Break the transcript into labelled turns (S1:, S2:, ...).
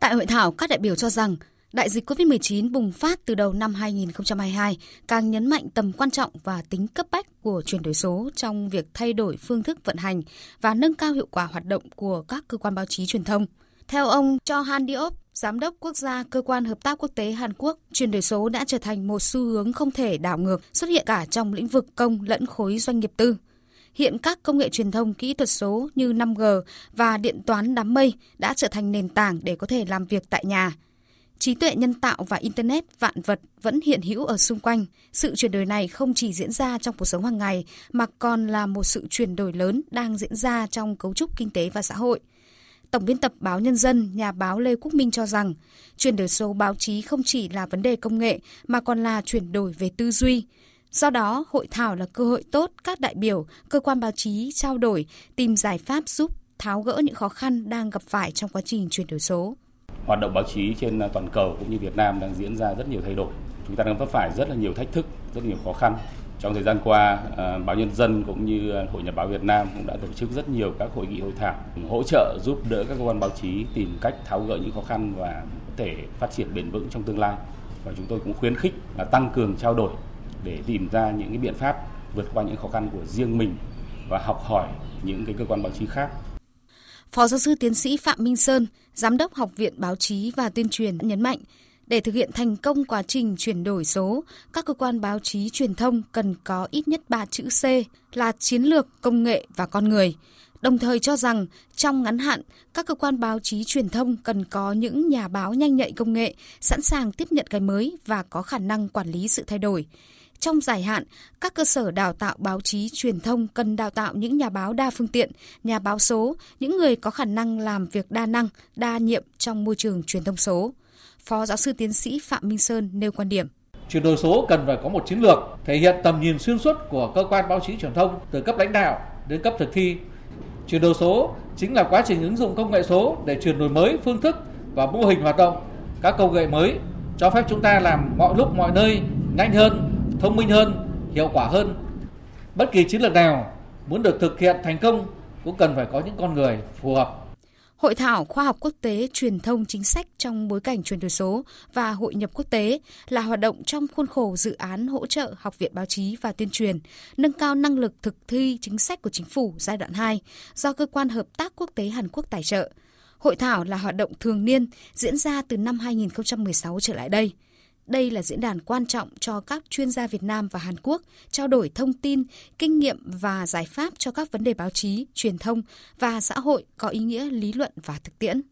S1: Tại hội thảo, các đại biểu cho rằng đại dịch COVID-19 bùng phát từ đầu năm 2022 càng nhấn mạnh tầm quan trọng và tính cấp bách của chuyển đổi số trong việc thay đổi phương thức vận hành và nâng cao hiệu quả hoạt động của các cơ quan báo chí truyền thông. Theo ông Cho Han Diop, Giám đốc Quốc gia Cơ quan Hợp tác Quốc tế Hàn Quốc, chuyển đổi số đã trở thành một xu hướng không thể đảo ngược xuất hiện cả trong lĩnh vực công lẫn khối doanh nghiệp tư. Hiện các công nghệ truyền thông kỹ thuật số như 5G và điện toán đám mây đã trở thành nền tảng để có thể làm việc tại nhà. Trí tuệ nhân tạo và Internet vạn vật vẫn hiện hữu ở xung quanh. Sự chuyển đổi này không chỉ diễn ra trong cuộc sống hàng ngày mà còn là một sự chuyển đổi lớn đang diễn ra trong cấu trúc kinh tế và xã hội. Tổng biên tập báo Nhân dân, nhà báo Lê Quốc Minh cho rằng, chuyển đổi số báo chí không chỉ là vấn đề công nghệ mà còn là chuyển đổi về tư duy. Do đó, hội thảo là cơ hội tốt các đại biểu, cơ quan báo chí trao đổi, tìm giải pháp giúp tháo gỡ những khó khăn đang gặp phải trong quá trình chuyển đổi số.
S2: Hoạt động báo chí trên toàn cầu cũng như Việt Nam đang diễn ra rất nhiều thay đổi. Chúng ta đang vấp phải rất là nhiều thách thức, rất nhiều khó khăn trong thời gian qua, ờ, báo Nhân dân cũng như Hội Nhà báo Việt Nam cũng đã tổ chức rất nhiều các hội nghị hội thảo hỗ trợ giúp đỡ các cơ quan báo chí tìm cách tháo gỡ những khó khăn và có thể phát triển bền vững trong tương lai. Và chúng tôi cũng khuyến khích là tăng cường trao đổi để tìm ra những cái biện pháp vượt qua những khó khăn của riêng mình và học hỏi những cái cơ quan báo chí khác.
S1: Phó giáo sư tiến sĩ Phạm Minh Sơn, Giám đốc Học viện Báo chí và Tuyên truyền nhấn mạnh, để thực hiện thành công quá trình chuyển đổi số, các cơ quan báo chí truyền thông cần có ít nhất 3 chữ C là chiến lược, công nghệ và con người. Đồng thời cho rằng trong ngắn hạn, các cơ quan báo chí truyền thông cần có những nhà báo nhanh nhạy công nghệ, sẵn sàng tiếp nhận cái mới và có khả năng quản lý sự thay đổi. Trong dài hạn, các cơ sở đào tạo báo chí truyền thông cần đào tạo những nhà báo đa phương tiện, nhà báo số, những người có khả năng làm việc đa năng, đa nhiệm trong môi trường truyền thông số. Phó giáo sư tiến sĩ Phạm Minh Sơn nêu quan điểm.
S3: Chuyển đổi số cần phải có một chiến lược thể hiện tầm nhìn xuyên suốt của cơ quan báo chí truyền thông từ cấp lãnh đạo đến cấp thực thi. Chuyển đổi số chính là quá trình ứng dụng công nghệ số để chuyển đổi mới phương thức và mô hình hoạt động. Các công nghệ mới cho phép chúng ta làm mọi lúc mọi nơi nhanh hơn, thông minh hơn, hiệu quả hơn. Bất kỳ chiến lược nào muốn được thực hiện thành công cũng cần phải có những con người phù hợp
S1: Hội thảo khoa học quốc tế truyền thông chính sách trong bối cảnh chuyển đổi số và hội nhập quốc tế là hoạt động trong khuôn khổ dự án hỗ trợ Học viện Báo chí và Tuyên truyền, nâng cao năng lực thực thi chính sách của chính phủ giai đoạn 2 do Cơ quan Hợp tác Quốc tế Hàn Quốc tài trợ. Hội thảo là hoạt động thường niên diễn ra từ năm 2016 trở lại đây. Đây là diễn đàn quan trọng cho các chuyên gia Việt Nam và Hàn Quốc trao đổi thông tin, kinh nghiệm và giải pháp cho các vấn đề báo chí, truyền thông và xã hội có ý nghĩa lý luận và thực tiễn.